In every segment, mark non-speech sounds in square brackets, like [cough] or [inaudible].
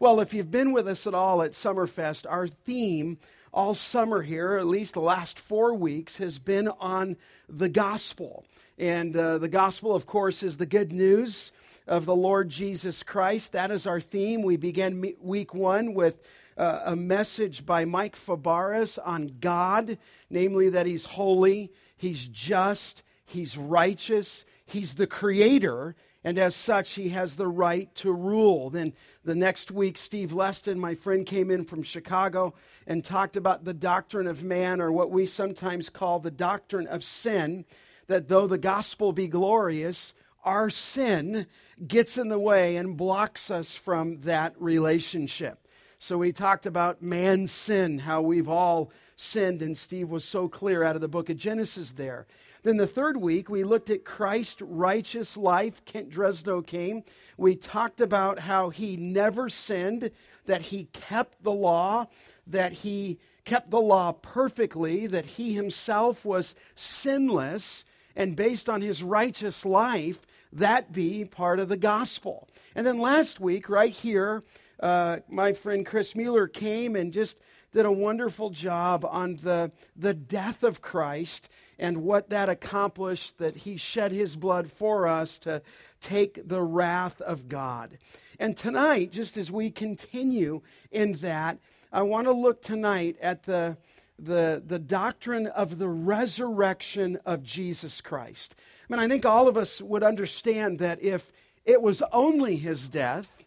Well, if you've been with us at all at Summerfest, our theme all summer here, at least the last four weeks, has been on the gospel. And uh, the gospel, of course, is the good news of the Lord Jesus Christ. That is our theme. We began week one with uh, a message by Mike Fabarez on God, namely that He's holy, He's just, He's righteous, He's the creator, and as such, he has the right to rule. Then the next week, Steve Leston, my friend, came in from Chicago and talked about the doctrine of man, or what we sometimes call the doctrine of sin, that though the gospel be glorious, our sin gets in the way and blocks us from that relationship. So we talked about man's sin, how we've all sinned, and Steve was so clear out of the book of Genesis there. Then the third week, we looked at Christ's righteous life. Kent Dresno came. We talked about how he never sinned, that he kept the law, that he kept the law perfectly, that he himself was sinless, and based on his righteous life, that be part of the gospel. And then last week, right here, uh, my friend Chris Mueller came and just did a wonderful job on the, the death of Christ and what that accomplished that he shed his blood for us to take the wrath of God. And tonight, just as we continue in that, I want to look tonight at the, the, the doctrine of the resurrection of Jesus Christ. I mean, I think all of us would understand that if it was only his death,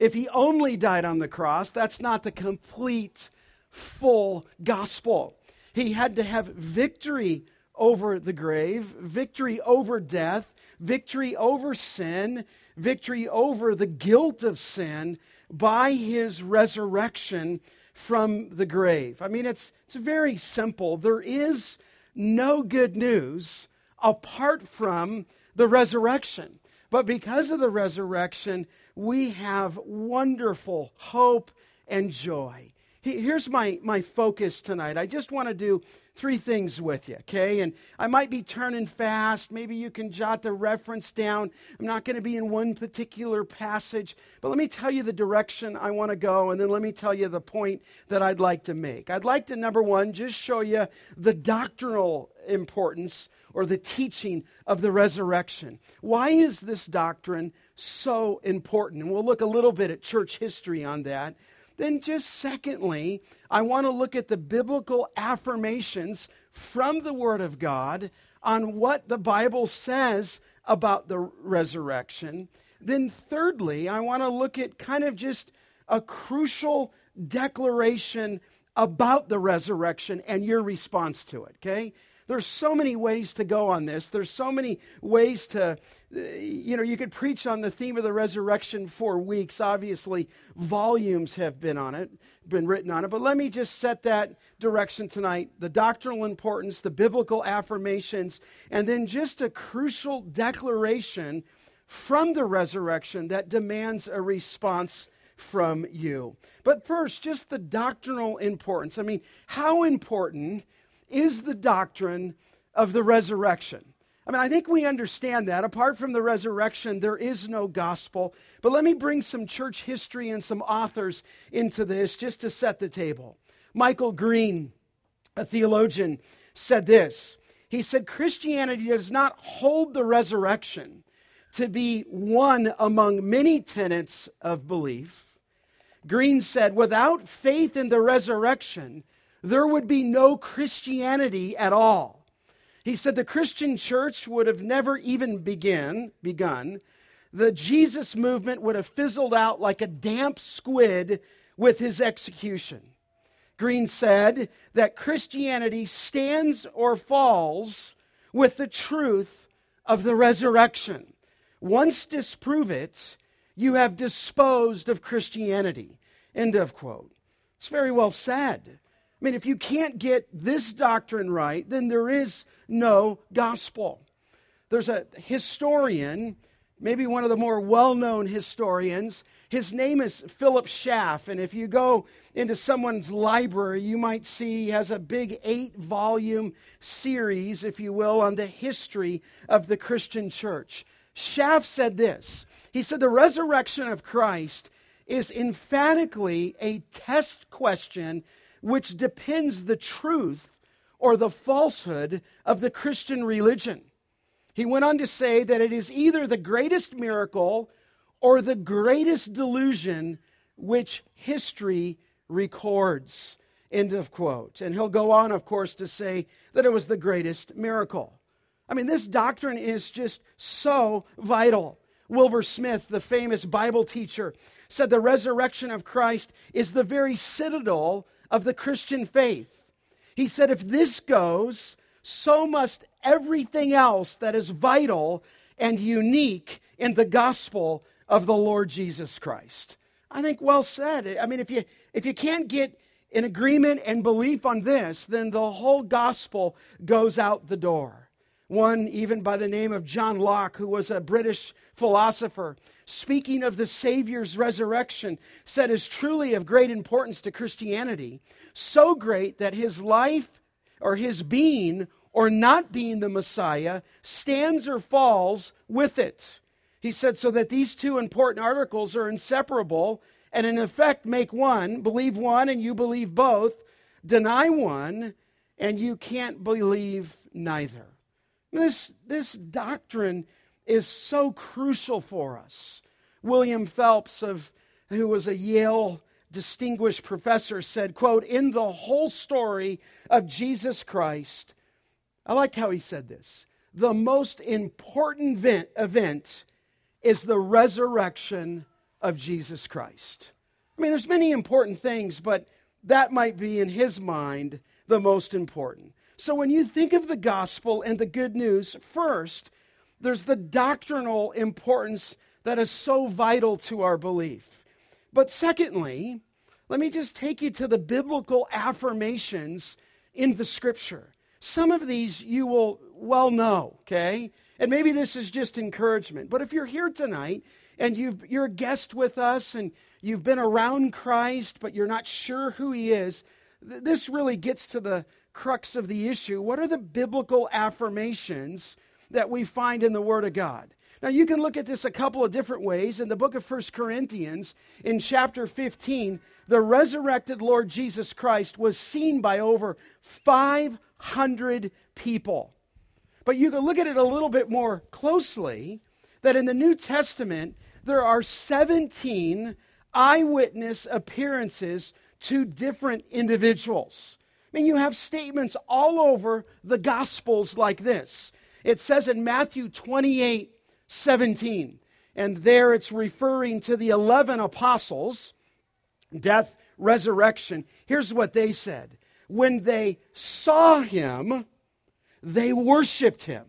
if he only died on the cross, that's not the complete, full gospel. He had to have victory over the grave, victory over death, victory over sin, victory over the guilt of sin by his resurrection from the grave. I mean, it's, it's very simple. There is no good news apart from the resurrection. But because of the resurrection, we have wonderful hope and joy. Here's my, my focus tonight. I just want to do three things with you, okay? And I might be turning fast. Maybe you can jot the reference down. I'm not going to be in one particular passage, but let me tell you the direction I want to go, and then let me tell you the point that I'd like to make. I'd like to, number one, just show you the doctrinal importance or the teaching of the resurrection. Why is this doctrine so important? And we'll look a little bit at church history on that. Then, just secondly, I want to look at the biblical affirmations from the Word of God on what the Bible says about the resurrection. Then, thirdly, I want to look at kind of just a crucial declaration about the resurrection and your response to it, okay? There's so many ways to go on this. There's so many ways to, you know, you could preach on the theme of the resurrection for weeks. Obviously, volumes have been on it, been written on it. But let me just set that direction tonight the doctrinal importance, the biblical affirmations, and then just a crucial declaration from the resurrection that demands a response from you. But first, just the doctrinal importance. I mean, how important is the doctrine of the resurrection. I mean, I think we understand that. Apart from the resurrection, there is no gospel. But let me bring some church history and some authors into this just to set the table. Michael Green, a theologian, said this. He said, Christianity does not hold the resurrection to be one among many tenets of belief. Green said, without faith in the resurrection, there would be no Christianity at all. He said the Christian church would have never even begin, begun. The Jesus movement would have fizzled out like a damp squid with his execution. Green said that Christianity stands or falls with the truth of the resurrection. Once disprove it, you have disposed of Christianity. End of quote. It's very well said. I mean, if you can't get this doctrine right, then there is no gospel. There's a historian, maybe one of the more well known historians. His name is Philip Schaff. And if you go into someone's library, you might see he has a big eight volume series, if you will, on the history of the Christian church. Schaff said this He said, The resurrection of Christ is emphatically a test question which depends the truth or the falsehood of the Christian religion. He went on to say that it is either the greatest miracle or the greatest delusion which history records. End of quote. And he'll go on, of course, to say that it was the greatest miracle. I mean, this doctrine is just so vital. Wilbur Smith, the famous Bible teacher, said the resurrection of Christ is the very citadel of the Christian faith. He said, if this goes, so must everything else that is vital and unique in the gospel of the Lord Jesus Christ. I think well said. I mean, if you if you can't get an agreement and belief on this, then the whole gospel goes out the door. One, even by the name of John Locke, who was a British philosopher, speaking of the Savior's resurrection, said is truly of great importance to Christianity, so great that his life or his being or not being the Messiah stands or falls with it. He said, so that these two important articles are inseparable and in effect make one, believe one and you believe both, deny one and you can't believe neither. This, this doctrine is so crucial for us. William Phelps, of, who was a Yale distinguished professor, said, quote, in the whole story of Jesus Christ, I like how he said this. The most important event, event is the resurrection of Jesus Christ. I mean, there's many important things, but that might be in his mind the most important. So when you think of the gospel and the good news, first, there's the doctrinal importance that is so vital to our belief. But secondly, let me just take you to the biblical affirmations in the scripture. Some of these you will well know, okay? And maybe this is just encouragement. But if you're here tonight and you are a guest with us and you've been around Christ, but you're not sure who he is, th- this really gets to the crux of the issue. What are the biblical affirmations that we find in the Word of God? Now, you can look at this a couple of different ways. In the book of First Corinthians, in chapter 15, the resurrected Lord Jesus Christ was seen by over 500 people. But you can look at it a little bit more closely that in the New Testament, there are 17 eyewitness appearances to different individuals. I mean, you have statements all over the Gospels like this. It says in Matthew 28 17. And there it's referring to the 11 apostles, death, resurrection. Here's what they said When they saw him, they worshiped him.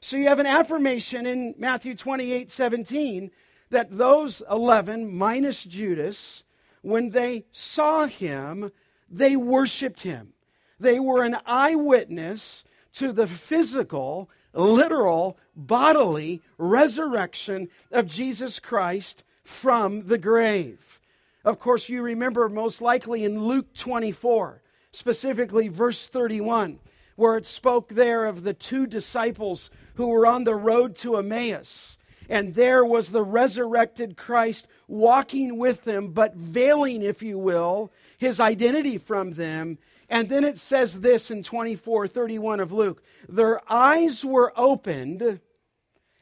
So you have an affirmation in Matthew 28 17 that those 11, minus Judas, when they saw him, they worshiped him. They were an eyewitness to the physical literal, bodily resurrection of Jesus Christ from the grave. Of course, you remember most likely in Luke 24, specifically verse 31, where it spoke there of the two disciples who were on the road to Emmaus. And there was the resurrected Christ walking with them, but veiling, if you will, his identity from them and then it says this in 24 31 of Luke their eyes were opened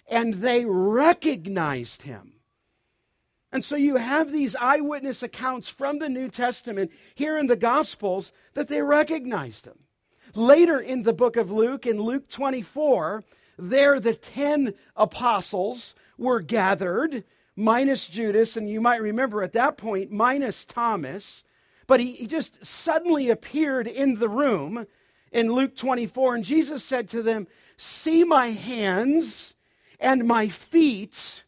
and they recognized him. And so you have these eyewitness accounts from the New Testament here in the Gospels that they recognized him. Later in the book of Luke, in Luke 24, there the 10 apostles were gathered, minus Judas, and you might remember at that point, minus Thomas. But he, he just suddenly appeared in the room in Luke 24, and Jesus said to them, See my hands and my feet,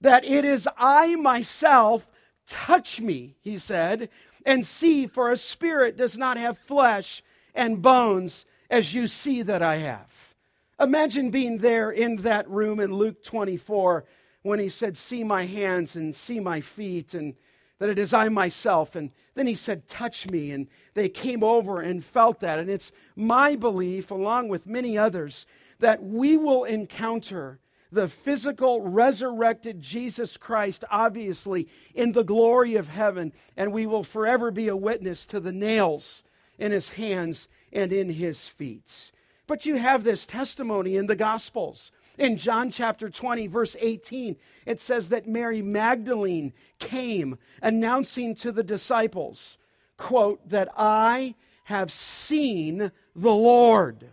that it is I myself. Touch me, he said, and see, for a spirit does not have flesh and bones as you see that I have. Imagine being there in that room in Luke 24 when he said, See my hands and see my feet, and that it is I myself. And then he said, Touch me. And they came over and felt that. And it's my belief, along with many others, that we will encounter the physical resurrected Jesus Christ, obviously, in the glory of heaven, and we will forever be a witness to the nails in his hands and in his feet. But you have this testimony in the Gospels. In John chapter 20, verse 18, it says that Mary Magdalene came announcing to the disciples, quote, that I have seen the Lord.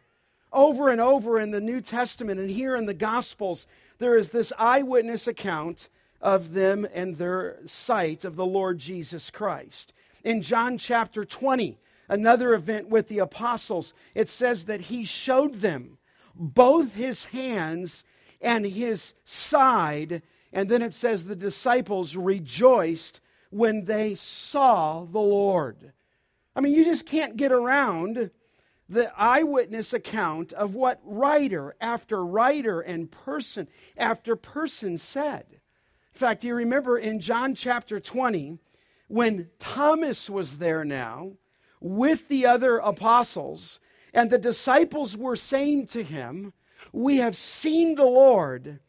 Over and over in the New Testament and here in the Gospels, there is this eyewitness account of them and their sight of the Lord Jesus Christ. In John chapter 20, another event with the apostles, it says that he showed them both his hands and his side. And then it says the disciples rejoiced when they saw the Lord. I mean, you just can't get around the eyewitness account of what writer after writer and person after person said. In fact, you remember in John chapter 20, when Thomas was there now with the other apostles, and the disciples were saying to him, We have seen the Lord.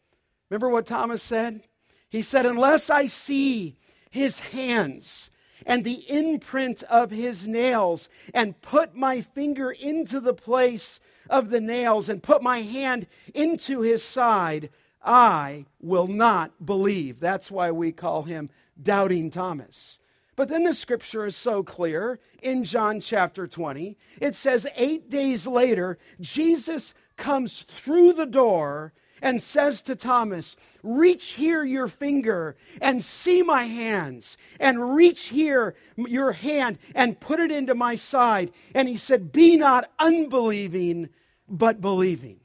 Remember what Thomas said? He said, Unless I see his hands and the imprint of his nails, and put my finger into the place of the nails, and put my hand into his side, I will not believe. That's why we call him Doubting Thomas. But then the scripture is so clear in John chapter 20. It says, Eight days later, Jesus comes through the door and says to Thomas, Reach here your finger and see my hands, and reach here your hand and put it into my side. And he said, Be not unbelieving, but believing.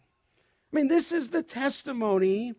I mean, this is the testimony,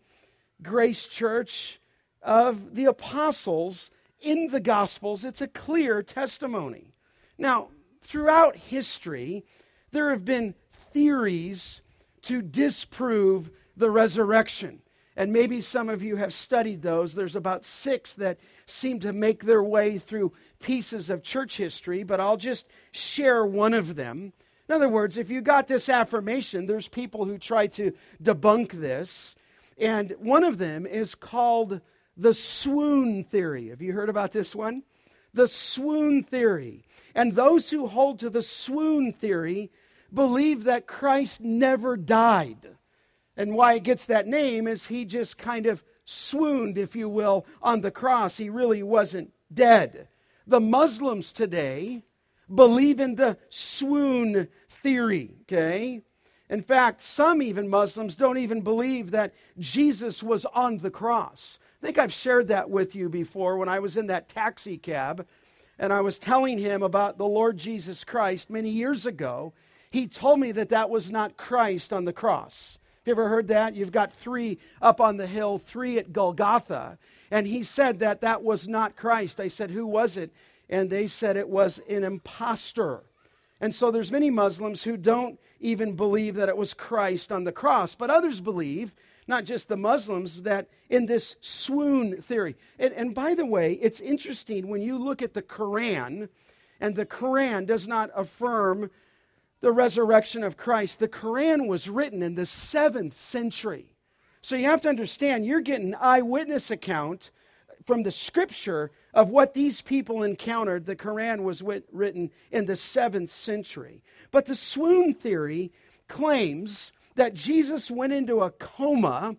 Grace Church, of the apostles in the Gospels. It's a clear testimony. Now, throughout history, there have been theories to disprove the resurrection. And maybe some of you have studied those. There's about six that seem to make their way through pieces of church history, but I'll just share one of them. In other words, if you got this affirmation, there's people who try to debunk this. And one of them is called the swoon theory. Have you heard about this one? The swoon theory. And those who hold to the swoon theory believe that Christ never died. And why it gets that name is he just kind of swooned, if you will, on the cross. He really wasn't dead. The Muslims today believe in the swoon theory, okay? In fact, some even Muslims don't even believe that Jesus was on the cross. I think I've shared that with you before when I was in that taxi cab and I was telling him about the Lord Jesus Christ many years ago. He told me that that was not Christ on the cross. Have you ever heard that? You've got three up on the hill, three at Golgotha. And he said that that was not Christ. I said, Who was it? And they said it was an impostor. And so there's many Muslims who don't even believe that it was Christ on the cross, but others believe, not just the Muslims, that in this swoon theory. And, and by the way, it's interesting when you look at the Quran, and the Quran does not affirm the resurrection of Christ. The Quran was written in the seventh century. So you have to understand, you're getting eyewitness account from the scripture of what these people encountered. The Quran was wit- written in the seventh century. But the swoon theory claims that Jesus went into a coma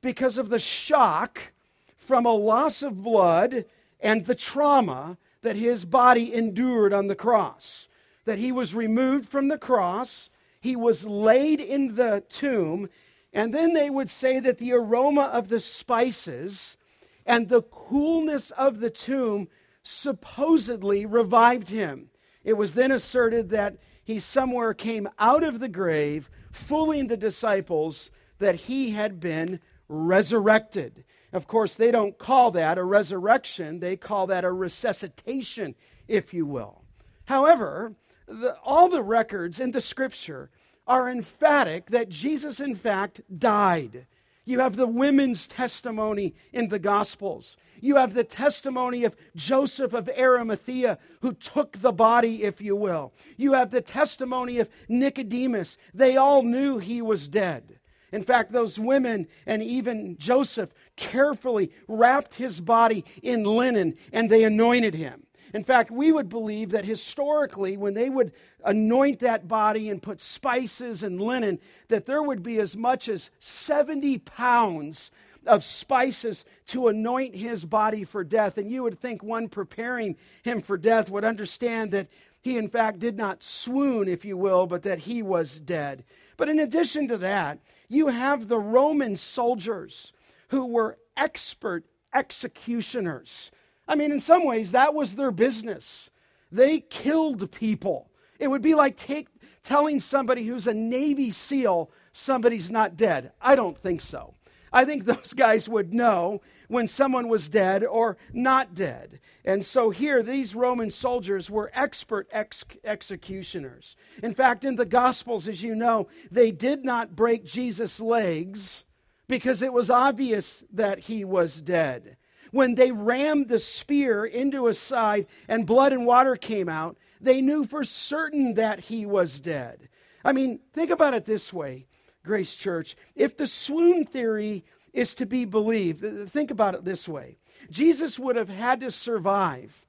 because of the shock from a loss of blood and the trauma that his body endured on the cross that he was removed from the cross, he was laid in the tomb, and then they would say that the aroma of the spices and the coolness of the tomb supposedly revived him. It was then asserted that he somewhere came out of the grave, fooling the disciples that he had been resurrected. Of course, they don't call that a resurrection, they call that a resuscitation, if you will. However, the, all the records in the scripture are emphatic that Jesus, in fact, died. You have the women's testimony in the Gospels. You have the testimony of Joseph of Arimathea, who took the body, if you will. You have the testimony of Nicodemus. They all knew he was dead. In fact, those women and even Joseph carefully wrapped his body in linen and they anointed him. In fact, we would believe that historically, when they would anoint that body and put spices and linen, that there would be as much as 70 pounds of spices to anoint his body for death. And you would think one preparing him for death would understand that he, in fact, did not swoon, if you will, but that he was dead. But in addition to that, you have the Roman soldiers who were expert executioners. I mean, in some ways, that was their business. They killed people. It would be like take, telling somebody who's a Navy SEAL somebody's not dead. I don't think so. I think [laughs] those guys would know when someone was dead or not dead. And so here, these Roman soldiers were expert ex- executioners. In fact, in the Gospels, as you know, they did not break Jesus' legs because it was obvious that he was dead when they rammed the spear into his side and blood and water came out, they knew for certain that he was dead. I mean, think about it this way, Grace Church. If the swoon theory is to be believed, think about it this way Jesus would have had to survive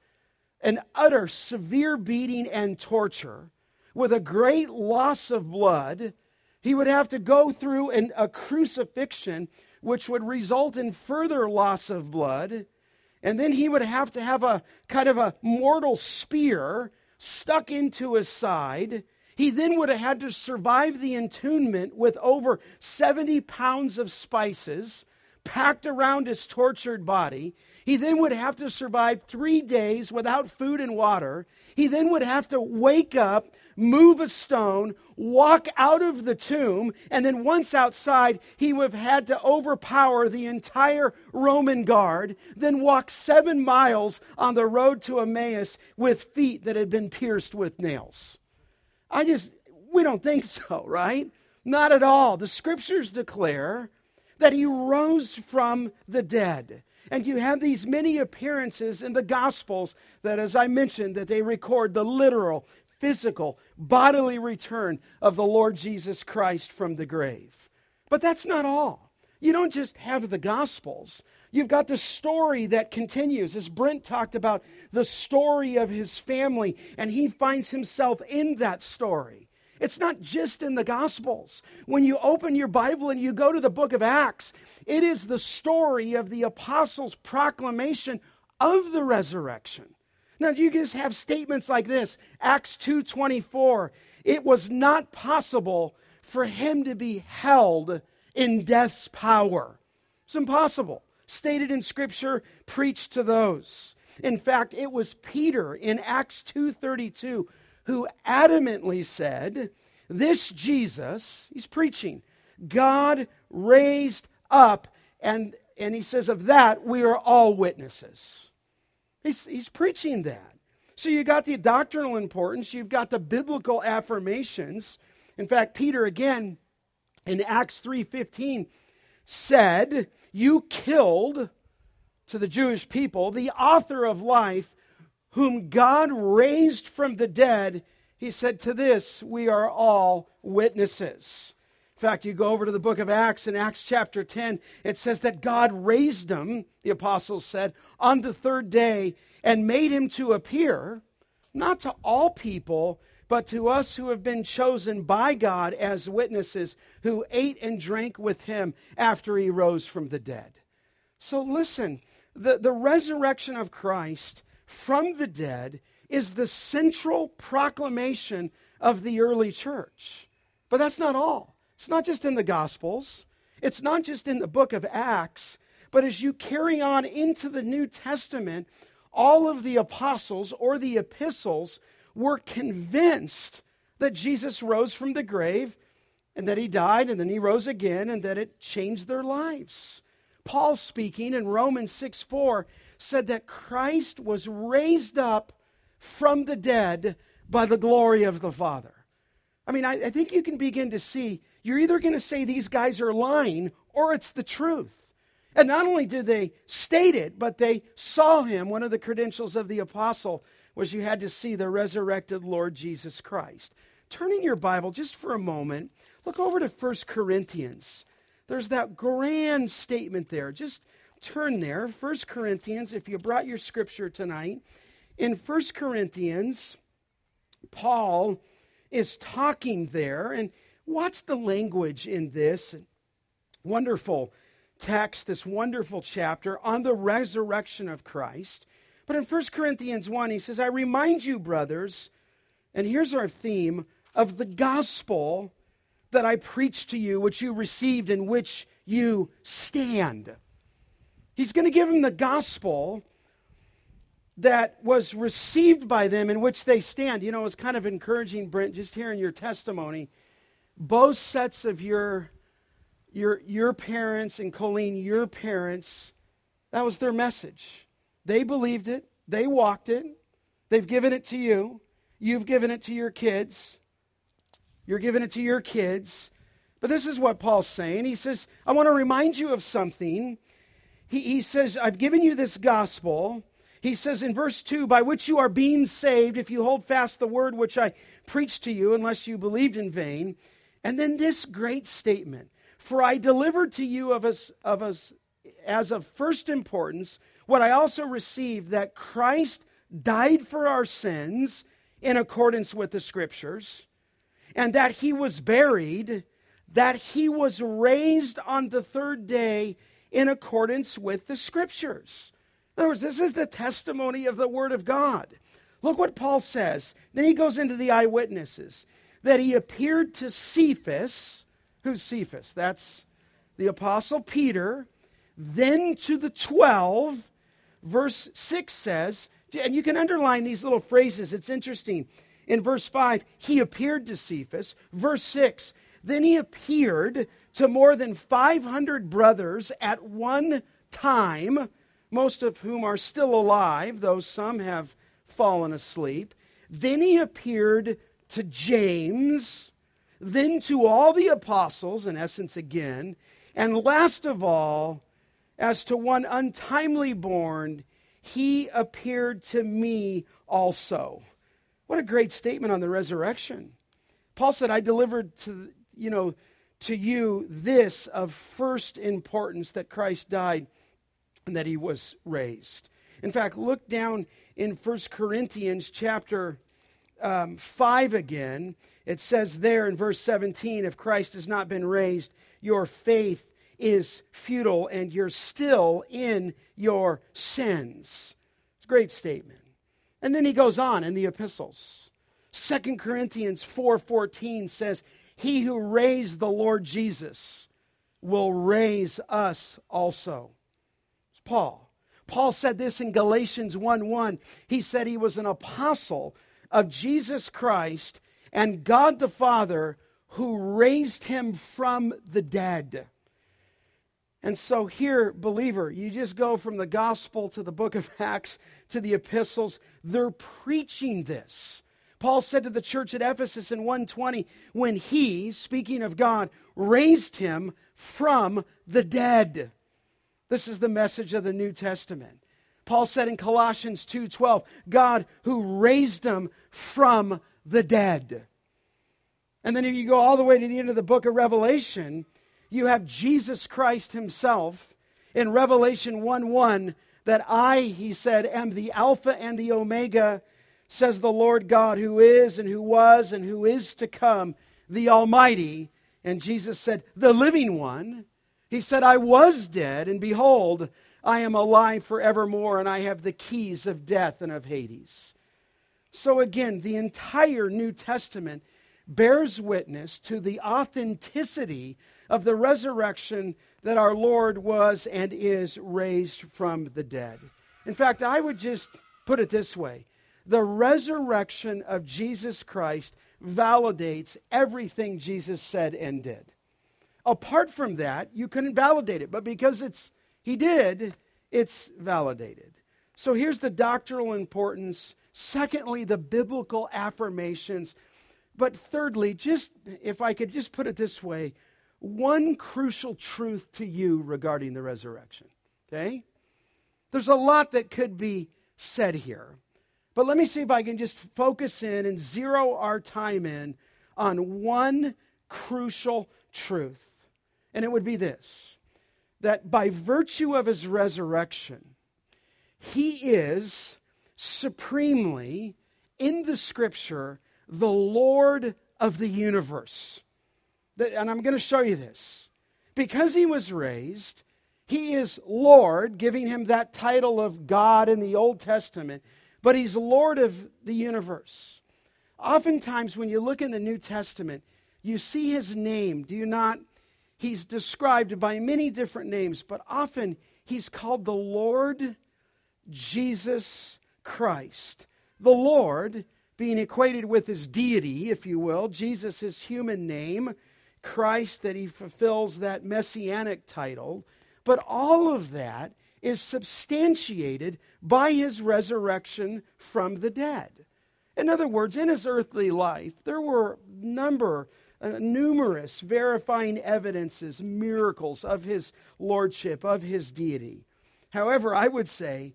an utter severe beating and torture with a great loss of blood. He would have to go through an, a crucifixion which would result in further loss of blood. And then he would have to have a kind of a mortal spear stuck into his side. He then would have had to survive the entombment with over 70 pounds of spices packed around his tortured body. He then would have to survive three days without food and water. He then would have to wake up, move a stone, walk out of the tomb, and then once outside, he would have had to overpower the entire Roman guard, then walk seven miles on the road to Emmaus with feet that had been pierced with nails. I just, we don't think so, right? Not at all. The scriptures declare that he rose from the dead. And you have these many appearances in the Gospels that, as I mentioned, that they record the literal, physical, bodily return of the Lord Jesus Christ from the grave. But that's not all. You don't just have the Gospels. You've got the story that continues. As Brent talked about the story of his family, and he finds himself in that story. It's not just in the Gospels. When you open your Bible and you go to the book of Acts, it is the story of the apostles' proclamation of the resurrection. Now you just have statements like this, Acts 2:24, it was not possible for him to be held in death's power. It's impossible. Stated in scripture, preached to those. In fact, it was Peter in Acts 2:32 who adamantly said, This Jesus, he's preaching, God raised up, and, and he says, Of that we are all witnesses. He's, he's preaching that. So you got the doctrinal importance, you've got the biblical affirmations. In fact, Peter again in Acts 3:15 said, "You killed to the Jewish people the author of life whom God raised from the dead, he said, To this we are all witnesses. In fact, you go over to the book of Acts, in Acts chapter 10, it says that God raised him, the apostles said, on the third day and made him to appear, not to all people, but to us who have been chosen by God as witnesses, who ate and drank with him after he rose from the dead. So listen, the, the resurrection of Christ from the dead is the central proclamation of the early church. But that's not all. It's not just in the Gospels, it's not just in the book of Acts, but as you carry on into the New Testament, all of the apostles or the epistles were convinced that Jesus rose from the grave and that he died and then he rose again and that it changed their lives. Paul speaking in Romans 6 4 said that Christ was raised up from the dead by the glory of the Father. I mean, I, I think you can begin to see you're either going to say these guys are lying or it's the truth. And not only did they state it, but they saw him. One of the credentials of the apostle was you had to see the resurrected Lord Jesus Christ. Turning your Bible just for a moment, look over to 1 Corinthians there's that grand statement there. Just turn there. 1 Corinthians, if you brought your scripture tonight, in 1 Corinthians, Paul is talking there. And what's the language in this wonderful text, this wonderful chapter on the resurrection of Christ? But in 1 Corinthians 1, he says, I remind you, brothers, and here's our theme of the gospel that I preached to you, which you received, in which you stand. He's going to give them the gospel that was received by them in which they stand. You know, it's kind of encouraging, Brent, just hearing your testimony. Both sets of your your your parents and Colleen, your parents, that was their message. They believed it, they walked it, they've given it to you, you've given it to your kids, you're giving it to your kids. But this is what Paul's saying. He says, I want to remind you of something. He, he says, I've given you this gospel he says in verse 2 by which you are being saved if you hold fast the word which I preached to you, unless you believed in vain. And then this great statement For I delivered to you of us, of us as of first importance what I also received that Christ died for our sins in accordance with the scriptures, and that he was buried, that he was raised on the third day in accordance with the scriptures. In other words, this is the testimony of the Word of God. Look what Paul says. Then he goes into the eyewitnesses that he appeared to Cephas. Who's Cephas? That's the Apostle Peter. Then to the 12. Verse 6 says, and you can underline these little phrases, it's interesting. In verse 5, he appeared to Cephas. Verse 6, then he appeared to more than 500 brothers at one time most of whom are still alive, though some have fallen asleep. Then he appeared to James, then to all the apostles, in essence again, and last of all, as to one untimely born, he appeared to me also. What a great statement on the resurrection. Paul said, I delivered to, you know, to you this of first importance that Christ died and that he was raised. In fact, look down in 1 Corinthians chapter um, 5 again. It says there in verse 17 if Christ has not been raised, your faith is futile and you're still in your sins. It's a great statement. And then he goes on in the epistles. 2 Corinthians 4:14 says, "He who raised the Lord Jesus will raise us also." It's Paul. Paul said this in Galatians 1 1. He said he was an apostle of Jesus Christ and God the Father who raised him from the dead. And so, here, believer, you just go from the gospel to the book of [laughs] Acts to the epistles. They're preaching this. Paul said to the church at Ephesus in 120, when he, speaking of God, raised him from the dead. This is the message of the New Testament. Paul said in Colossians 2:12, God who raised him from the dead. And then if you go all the way to the end of the book of Revelation, you have Jesus Christ himself in Revelation 1 1 that I, he said, am the Alpha and the Omega, says the Lord God, who is and who was and who is to come, the Almighty. And Jesus said, the living one. He said, I was dead, and behold, I am alive forevermore, and I have the keys of death and of Hades. So again, the entire New Testament bears witness to the authenticity of the resurrection that our Lord was and is raised from the dead. In fact, I would just put it this way the resurrection of Jesus Christ validates everything Jesus said and did. Apart from that, you couldn't validate it. But because it's he did, it's validated. So here's the doctrinal importance. Secondly, the biblical affirmations. But thirdly, just if I could just put it this way, one crucial truth to you regarding the resurrection. Okay? There's a lot that could be said here. But let me see if I can just focus in and zero our time in on one crucial truth. And it would be this that by virtue of his resurrection, he is supremely, in the scripture, the Lord of the universe. And I'm going to show you this. Because he was raised, he is Lord, giving him that title of God in the Old Testament, but he's Lord of the universe. Oftentimes, when you look in the New Testament, you see his name. Do you not? He's described by many different names, but often he's called the Lord Jesus Christ. The Lord being equated with his deity, if you will, Jesus, his human name, Christ, that he fulfills that messianic title. But all of that is substantiated by his resurrection from the dead. In other words, in his earthly life, there were number uh, numerous verifying evidences, miracles of his lordship, of his deity. However, I would say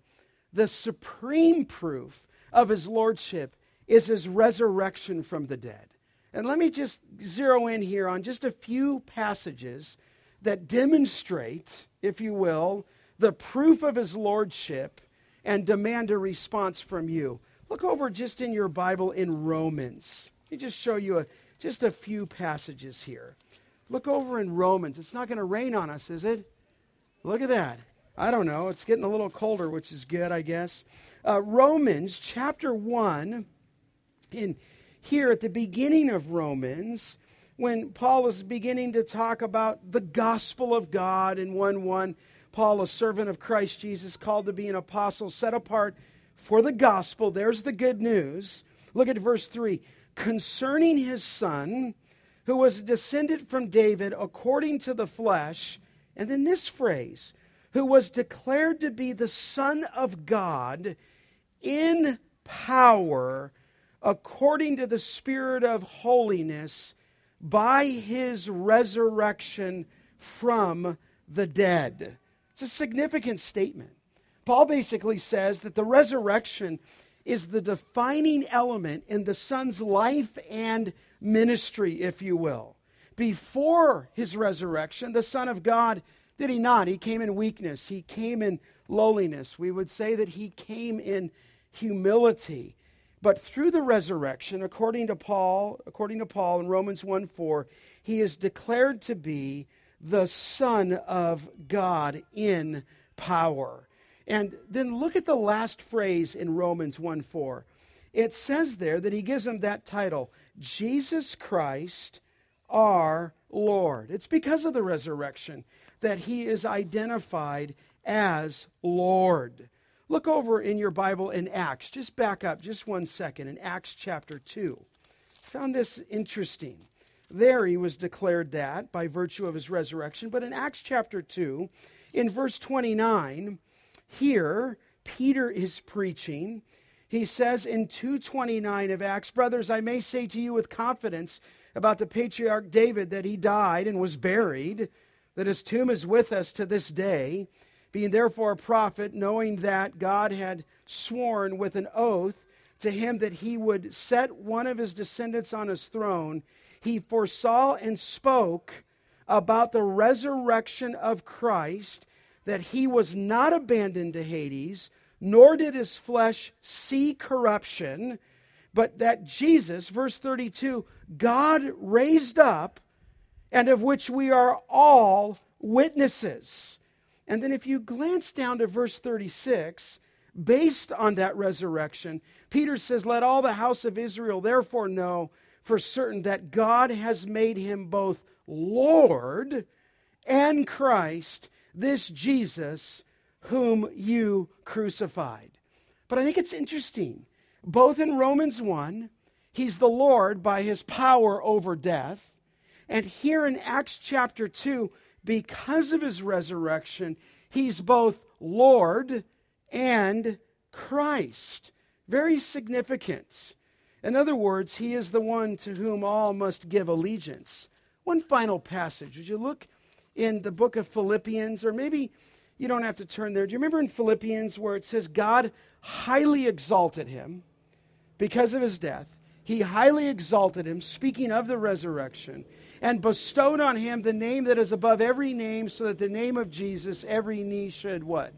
the supreme proof of his lordship is his resurrection from the dead. And let me just zero in here on just a few passages that demonstrate, if you will, the proof of his lordship and demand a response from you. Look over just in your Bible in Romans. Let me just show you a just a few passages here. Look over in Romans. It's not going to rain on us, is it? Look at that. I don't know. It's getting a little colder, which is good, I guess. Uh, Romans chapter 1, in here at the beginning of Romans, when Paul is beginning to talk about the gospel of God in 1 1, Paul, a servant of Christ Jesus, called to be an apostle, set apart for the gospel. There's the good news. Look at verse 3 concerning his son, who was descended from David according to the flesh. And then this phrase, who was declared to be the Son of God in power according to the Spirit of holiness by his resurrection from the dead. It's a significant statement. Paul basically says that the resurrection is the defining element in the Son's life and ministry, if you will. Before his resurrection, the Son of God, did he not? He came in weakness, he came in lowliness. We would say that he came in humility. But through the resurrection, according to Paul, according to Paul in Romans 1 4, he is declared to be the Son of God in power. And then look at the last phrase in Romans 1 4. It says there that he gives him that title Jesus Christ, our Lord. It's because of the resurrection that he is identified as Lord. Look over in your Bible in Acts. Just back up just one second in Acts chapter 2. Found this interesting. There he was declared that by virtue of his resurrection. But in Acts chapter 2, in verse 29, here, Peter is preaching. He says in 229 of Acts, Brothers, I may say to you with confidence about the patriarch David that he died and was buried, that his tomb is with us to this day, being therefore a prophet, knowing that God had sworn with an oath to him that he would set one of his descendants on his throne, he foresaw and spoke about the resurrection of Christ that he was not abandoned to Hades, nor did his flesh see corruption, but that Jesus, verse 32, God raised up, and of which we are all witnesses. And then if you glance down to verse 36, based on that resurrection, Peter says, Let all the house of Israel therefore know for certain that God has made him both Lord and Christ this Jesus whom you crucified. But I think it's interesting. Both in Romans 1, he's the Lord by his power over death. And here in Acts chapter 2, because of his resurrection, he's both Lord and Christ. Very significant. In other words, he is the one to whom all must give allegiance. One final passage. Would you look in the book of Philippians, or maybe you don't have to turn there. Do you remember in Philippians where it says God highly exalted him because of his death? he highly exalted him, speaking of the resurrection, and bestowed on him the name that is above every name, so that the name of Jesus every knee should what?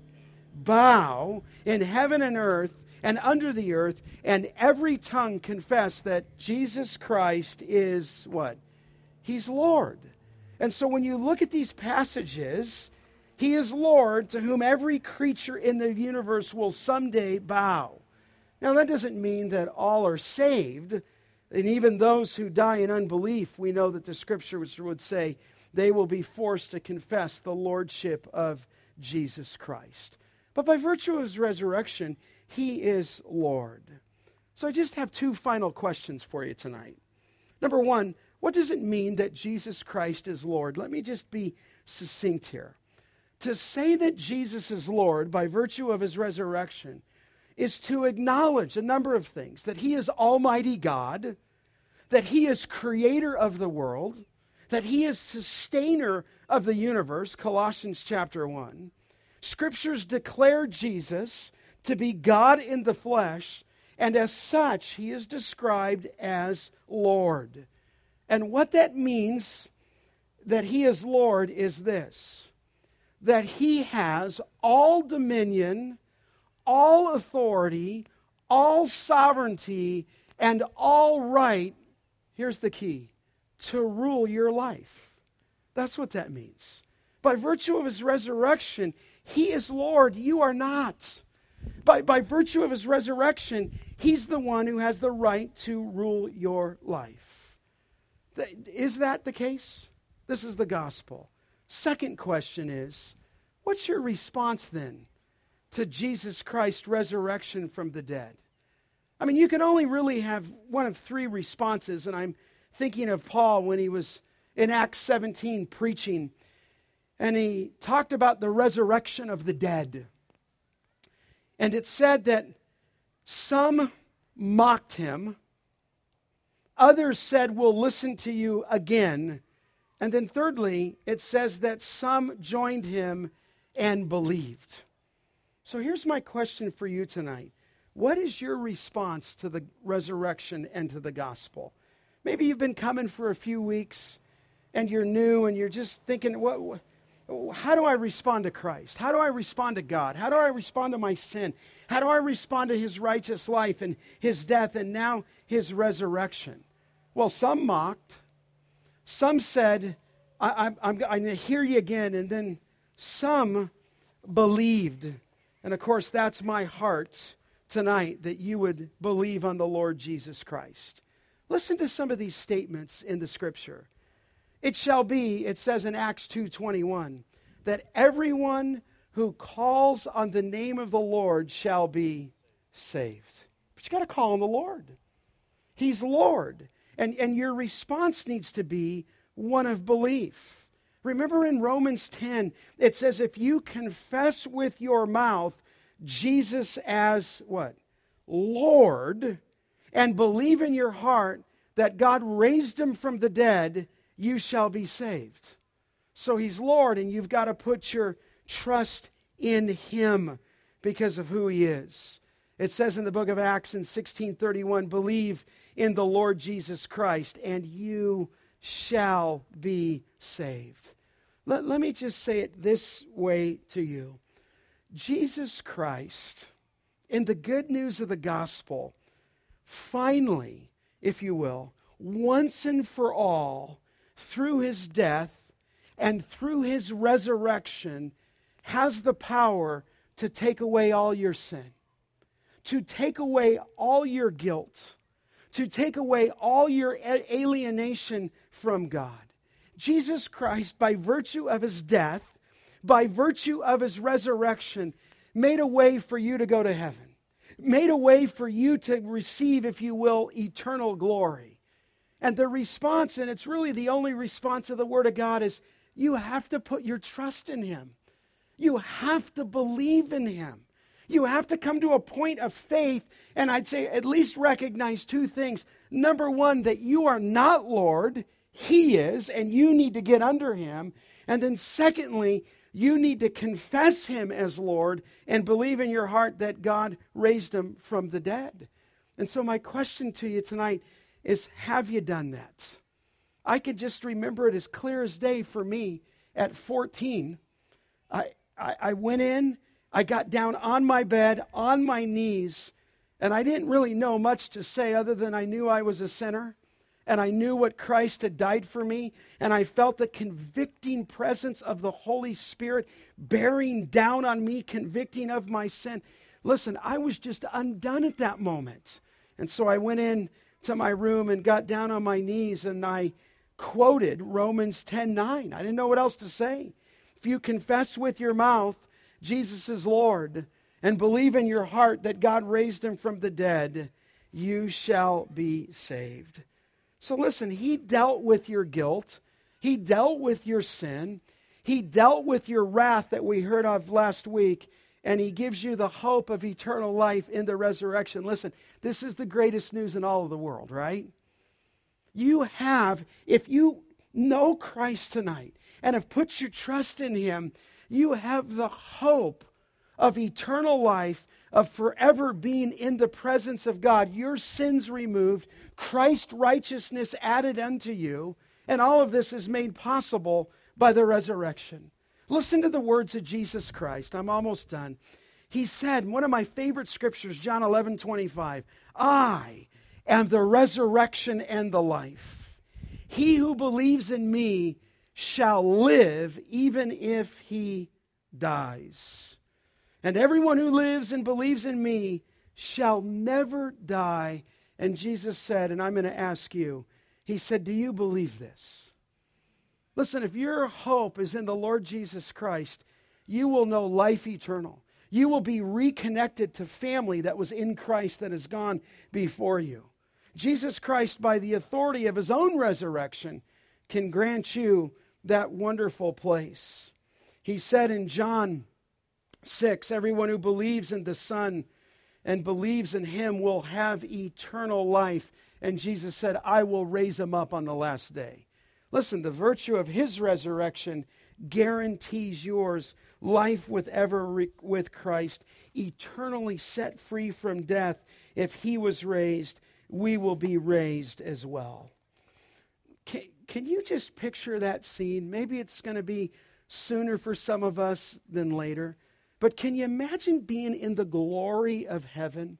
Bow in heaven and earth and under the earth, and every tongue confess that Jesus Christ is what? He's Lord. And so when you look at these passages, he is Lord to whom every creature in the universe will someday bow. Now, that doesn't mean that all are saved. And even those who die in unbelief, we know that the scripture would say they will be forced to confess the lordship of Jesus Christ. But by virtue of his resurrection, he is Lord. So I just have two final questions for you tonight. Number one, what does it mean that Jesus Christ is Lord? Let me just be succinct here. To say that Jesus is Lord by virtue of his resurrection is to acknowledge a number of things that he is Almighty God, that he is creator of the world, that he is sustainer of the universe, Colossians chapter 1. Scriptures declare Jesus to be God in the flesh, and as such, he is described as Lord. And what that means that he is Lord is this that he has all dominion, all authority, all sovereignty, and all right. Here's the key to rule your life. That's what that means. By virtue of his resurrection, he is Lord. You are not. By, by virtue of his resurrection, he's the one who has the right to rule your life. Is that the case? This is the gospel. Second question is what's your response then to Jesus Christ's resurrection from the dead? I mean, you can only really have one of three responses, and I'm thinking of Paul when he was in Acts 17 preaching, and he talked about the resurrection of the dead. And it said that some mocked him, others said, We'll listen to you again. And then, thirdly, it says that some joined him and believed. So here's my question for you tonight What is your response to the resurrection and to the gospel? Maybe you've been coming for a few weeks and you're new and you're just thinking, what, how do I respond to Christ? How do I respond to God? How do I respond to my sin? How do I respond to his righteous life and his death and now his resurrection? Well, some mocked. Some said, I, am I'm, I'm going to hear you again. And then some believed. And of course, that's my heart tonight that you would believe on the Lord Jesus Christ. Listen to some of these statements in the scripture. It shall be, it says in Acts 2:21, that everyone who calls on the name of the Lord shall be saved. But you got to call on the Lord. He's Lord. And, and your response needs to be one of belief. Remember in Romans 10, it says, if you confess with your mouth Jesus as what? Lord, and believe in your heart that God raised him from the dead, you shall be saved. So he's Lord, and you've got to put your trust in him because of who he is. It says in the book of Acts in 1631 believe in the Lord Jesus Christ, and you shall be saved. Let, let me just say it this way to you Jesus Christ, in the good news of the gospel, finally, if you will, once and for all, through his death and through his resurrection, has the power to take away all your sin, to take away all your guilt, to take away all your alienation from God. Jesus Christ, by virtue of his death, by virtue of his resurrection, made a way for you to go to heaven, made a way for you to receive, if you will, eternal glory. And the response, and it's really the only response of the Word of God, is you have to put your trust in Him. You have to believe in Him. You have to come to a point of faith, and I'd say at least recognize two things. Number one, that you are not Lord, He is, and you need to get under Him. And then, secondly, you need to confess Him as Lord and believe in your heart that God raised Him from the dead. And so, my question to you tonight is have you done that? I could just remember it as clear as day for me at 14. I, I, I went in, I got down on my bed, on my knees, and I didn't really know much to say other than I knew I was a sinner and I knew what Christ had died for me, and I felt the convicting presence of the Holy Spirit bearing down on me, convicting of my sin. Listen, I was just undone at that moment. And so I went in to my room and got down on my knees and I quoted Romans 10:9. I didn't know what else to say. If you confess with your mouth Jesus is Lord and believe in your heart that God raised him from the dead, you shall be saved. So listen, he dealt with your guilt. He dealt with your sin. He dealt with your wrath that we heard of last week and he gives you the hope of eternal life in the resurrection. Listen, this is the greatest news in all of the world, right? You have, if you know Christ tonight and have put your trust in him, you have the hope of eternal life, of forever being in the presence of God, your sins removed, Christ's righteousness added unto you, and all of this is made possible by the resurrection. Listen to the words of Jesus Christ. I'm almost done. He said, one of my favorite scriptures, John 11 25, I am the resurrection and the life. He who believes in me shall live even if he dies. And everyone who lives and believes in me shall never die. And Jesus said, and I'm going to ask you, He said, Do you believe this? Listen, if your hope is in the Lord Jesus Christ, you will know life eternal. You will be reconnected to family that was in Christ that has gone before you. Jesus Christ, by the authority of his own resurrection, can grant you that wonderful place. He said in John 6 Everyone who believes in the Son and believes in him will have eternal life. And Jesus said, I will raise him up on the last day. Listen, the virtue of his resurrection guarantees yours life with ever with Christ, eternally set free from death. If he was raised, we will be raised as well. Can, can you just picture that scene? Maybe it's going to be sooner for some of us than later. But can you imagine being in the glory of heaven,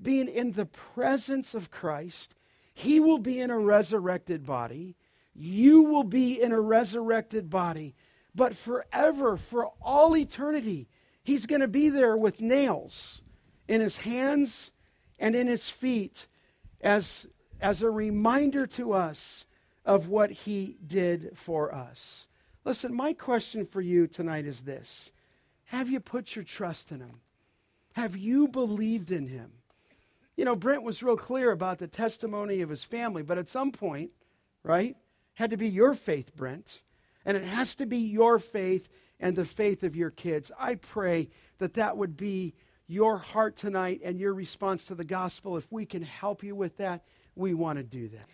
being in the presence of Christ? He will be in a resurrected body. You will be in a resurrected body, but forever, for all eternity, he's going to be there with nails in his hands and in his feet as, as a reminder to us of what he did for us. Listen, my question for you tonight is this Have you put your trust in him? Have you believed in him? You know, Brent was real clear about the testimony of his family, but at some point, right? Had to be your faith, Brent. And it has to be your faith and the faith of your kids. I pray that that would be your heart tonight and your response to the gospel. If we can help you with that, we want to do that.